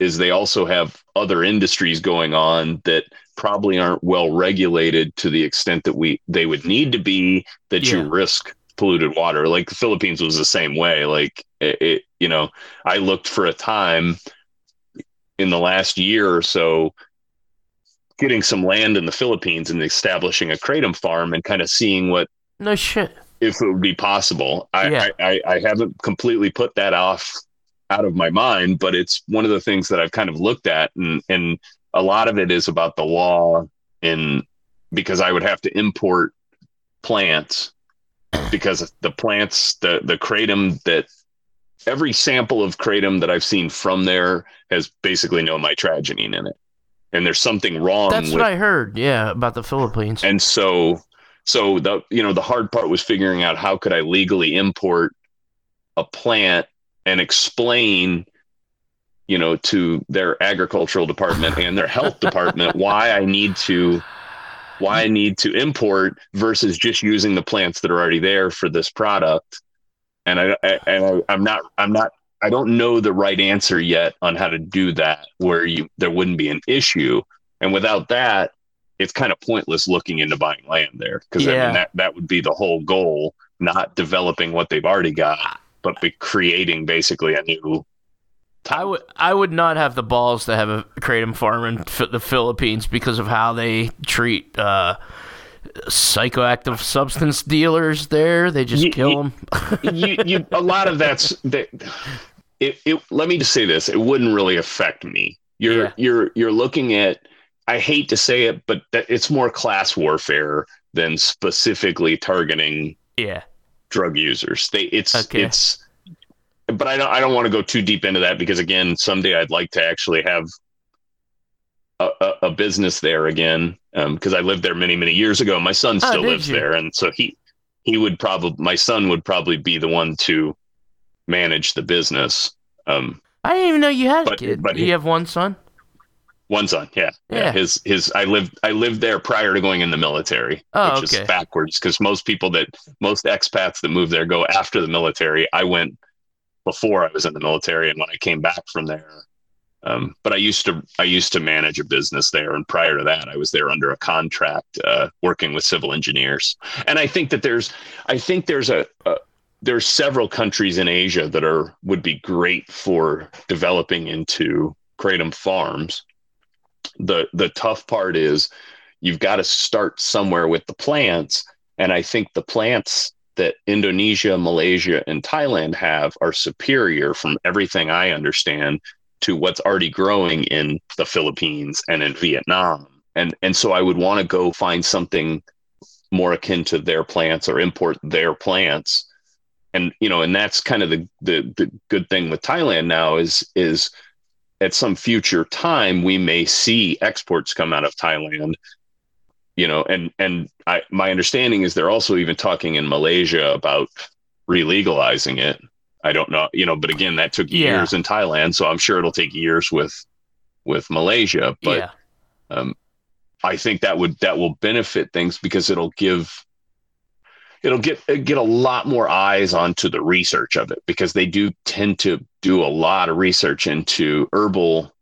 is they also have other industries going on that probably aren't well regulated to the extent that we they would need to be that yeah. you risk polluted water like the philippines was the same way like it, it, you know i looked for a time in the last year or so getting some land in the philippines and establishing a kratom farm and kind of seeing what no shit if it would be possible I, yeah. I, I i haven't completely put that off out of my mind, but it's one of the things that I've kind of looked at, and and a lot of it is about the law, in because I would have to import plants because the plants, the the kratom that every sample of kratom that I've seen from there has basically no mitragynine in it, and there's something wrong. That's with, what I heard. Yeah, about the Philippines. And so, so the you know the hard part was figuring out how could I legally import a plant and explain you know to their agricultural department and their health department why I need to why I need to import versus just using the plants that are already there for this product. And I, I and I, i'm not I'm not I don't know the right answer yet on how to do that where you there wouldn't be an issue. And without that, it's kind of pointless looking into buying land there because yeah. I mean that that would be the whole goal, not developing what they've already got but be creating basically a new. I would I would not have the balls to have a kratom farm in the Philippines because of how they treat uh, psychoactive substance dealers there. They just you, kill them. you, you, a lot of that's that. It, it, let me just say this: it wouldn't really affect me. You're yeah. you're you're looking at. I hate to say it, but it's more class warfare than specifically targeting yeah drug users. They it's okay. it's but I don't I don't want to go too deep into that because again, someday I'd like to actually have a, a, a business there again because um, I lived there many many years ago. My son oh, still oh, lives you? there, and so he he would probably my son would probably be the one to manage the business. Um, I didn't even know you had but, a kid. But you he, have one son. One son, yeah. Yeah. yeah. His his I lived I lived there prior to going in the military, Oh, which okay. is backwards because most people that most expats that move there go after the military. I went before I was in the military, and when I came back from there, um, but I used to I used to manage a business there, and prior to that, I was there under a contract uh, working with civil engineers. And I think that there's I think there's a, a there's several countries in Asia that are would be great for developing into kratom farms. The the tough part is you've got to start somewhere with the plants, and I think the plants that Indonesia, Malaysia, and Thailand have are superior from everything I understand to what's already growing in the Philippines and in Vietnam. And and so I would want to go find something more akin to their plants or import their plants. And you know, and that's kind of the the, the good thing with Thailand now is is at some future time we may see exports come out of Thailand you know and and I my understanding is they're also even talking in Malaysia about relegalizing it I don't know you know but again that took Yeah. years in Thailand so I'm sure it'll take years with with Malaysia but yeah. um, I think that would that will benefit things because it'll give it'll get get a lot more eyes onto the research of it because they do tend to do a lot of research into herbal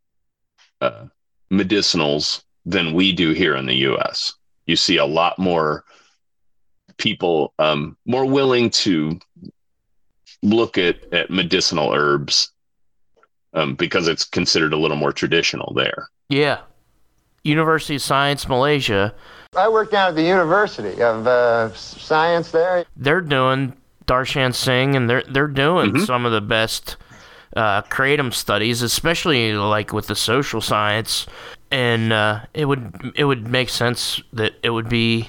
uh, medicinals than we do here in the U.S. You see a lot more people um, more willing to look at at medicinal herbs um, because it's considered a little more traditional there. Yeah. University of Science Malaysia, I work down at the University of uh, Science there. they're doing Darshan Singh and they're they're doing Mhm. some of the best uh, kratom studies, especially like with the social science, and uh, it would it would make sense that it would be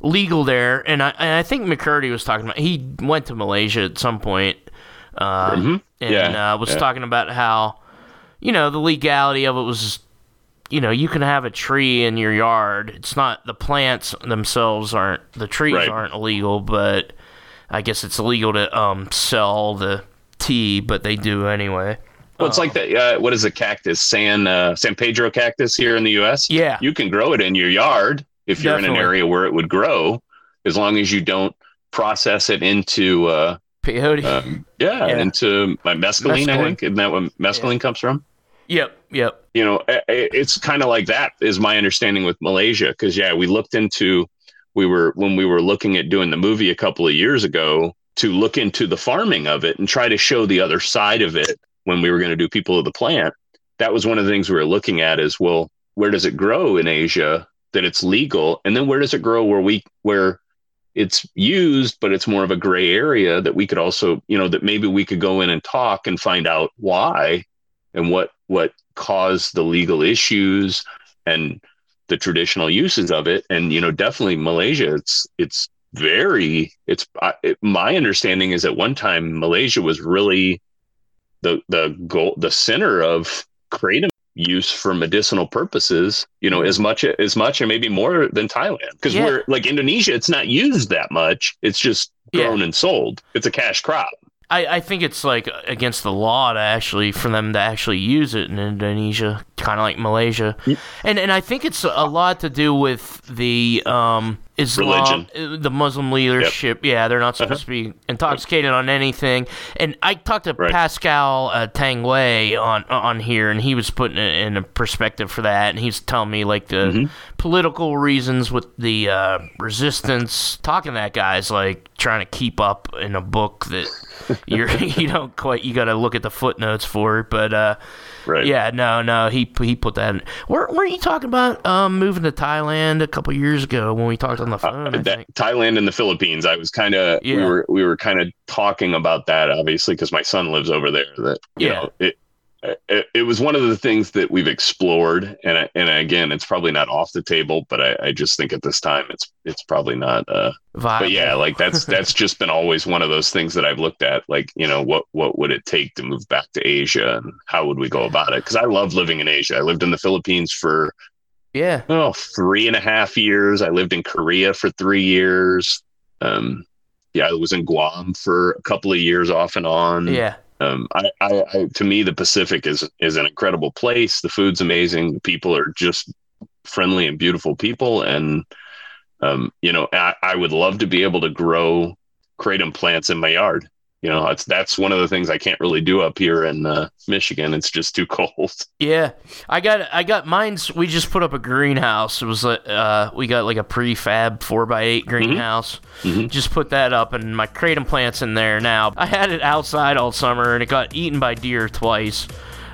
legal there. And I and I think McCurdy was talking about he went to Malaysia at some point, uh, Mhm. and Yeah, uh, was yeah. talking about how you know the legality of it was you know you can have a tree in your yard it's not the plants themselves aren't the trees Right. aren't illegal but i guess it's illegal to um sell the tea but they do anyway Well, it's like the uh, what is a cactus? San uh, San Pedro cactus here in the U.S. yeah You can grow it in your yard if you're in an area where it would grow, as long as you don't process it into uh, peyote um, yeah, Yeah. into uh, mescaline, I think. Isn't that what mescaline comes from? Yep yep You know, i- i- it's kind of like that is my understanding with Malaysia. Because yeah, we looked into we were when we were looking at doing the movie a couple of years ago to look into the farming of it and try to show the other side of it when we were going to do people of the plant. That was one of the things we were looking at is well, where does it grow in Asia that it's legal, and then where does it grow where we where it's used, but it's more of a gray area that we could also, you know, that maybe we could go in and talk and find out why and what what caused the legal issues and the traditional uses of it. And you know, definitely Malaysia, it's it's very it's I, it, my understanding is at one time Malaysia was really the the goal the center of kratom use for medicinal purposes you know as much as much and maybe more than thailand because Yeah. we're like indonesia it's not used that much it's just Yeah. grown and sold it's a cash crop I, I think it's like against the law to actually for them to actually use it in Indonesia, kind of like Malaysia, and and I think it's a lot to do with the um Islam, uh, the Muslim leadership. Yeah, they're not supposed to be intoxicated on anything. And I talked to Right. Pascal uh, Tanguay on on here, and he was putting it in a perspective for that, and he's telling me like the Mm-hmm. political reasons with the uh, resistance. Talking to that guy's like trying to keep up in a book that you're you don't quite you got to look at the footnotes for it, but uh, right yeah, no, no, he he put that. in. Were were you talking about um, moving to Thailand a couple years ago when we talked on the phone? Uh, that, think. Thailand and the Philippines. I was kind of yeah. we were we were kind of talking about that obviously because my son lives over there. That you Yeah. know it, it it was one of the things that we've explored, and I- and again, it's probably not off the table, but I, I just think at this time it's it's probably not. Uh, but yeah, like that's that's just been always one of those things that I've looked at. Like you know what what would it take to move back to Asia, and how would we go about it? Because I love living in Asia. I lived in the Philippines for yeah, oh three and a half years i lived in korea for three years um yeah i was in guam for a couple of years off and on yeah, um, I, I, I, to me, the Pacific is is an incredible place. The food's amazing. People are just friendly and beautiful people, and um, you know, I, I would love to be able to grow kratom plants in my yard you know that's that's one of the things I can't really do up here in uh, Michigan. It's just too cold. Yeah, I got I got mine's. We just put up a greenhouse. It was uh we got like a prefab four by eight mm-hmm. greenhouse. Mm-hmm. Just put that up, and my kratom plants in there now. I had it outside all summer, and it got eaten by deer twice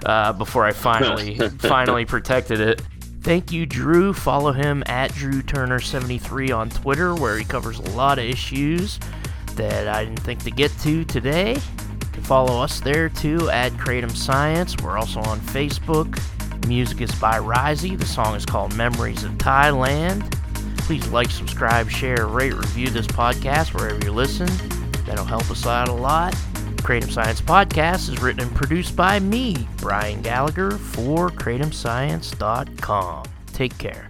uh, before I finally finally protected it. Thank you, Drew. Follow him at Drew Turner73 on Twitter, where he covers a lot of issues that I didn't think to get to today. Can follow us there too at Kratom Science. We're also on Facebook. Music is by Risey. The song is called Memories of Thailand. Please like, subscribe, share, rate, review this podcast wherever you listen. That'll help us out a lot. Kratom Science Podcast is written and produced by me, Brian Gallagher, for KratomScience.com. Take care.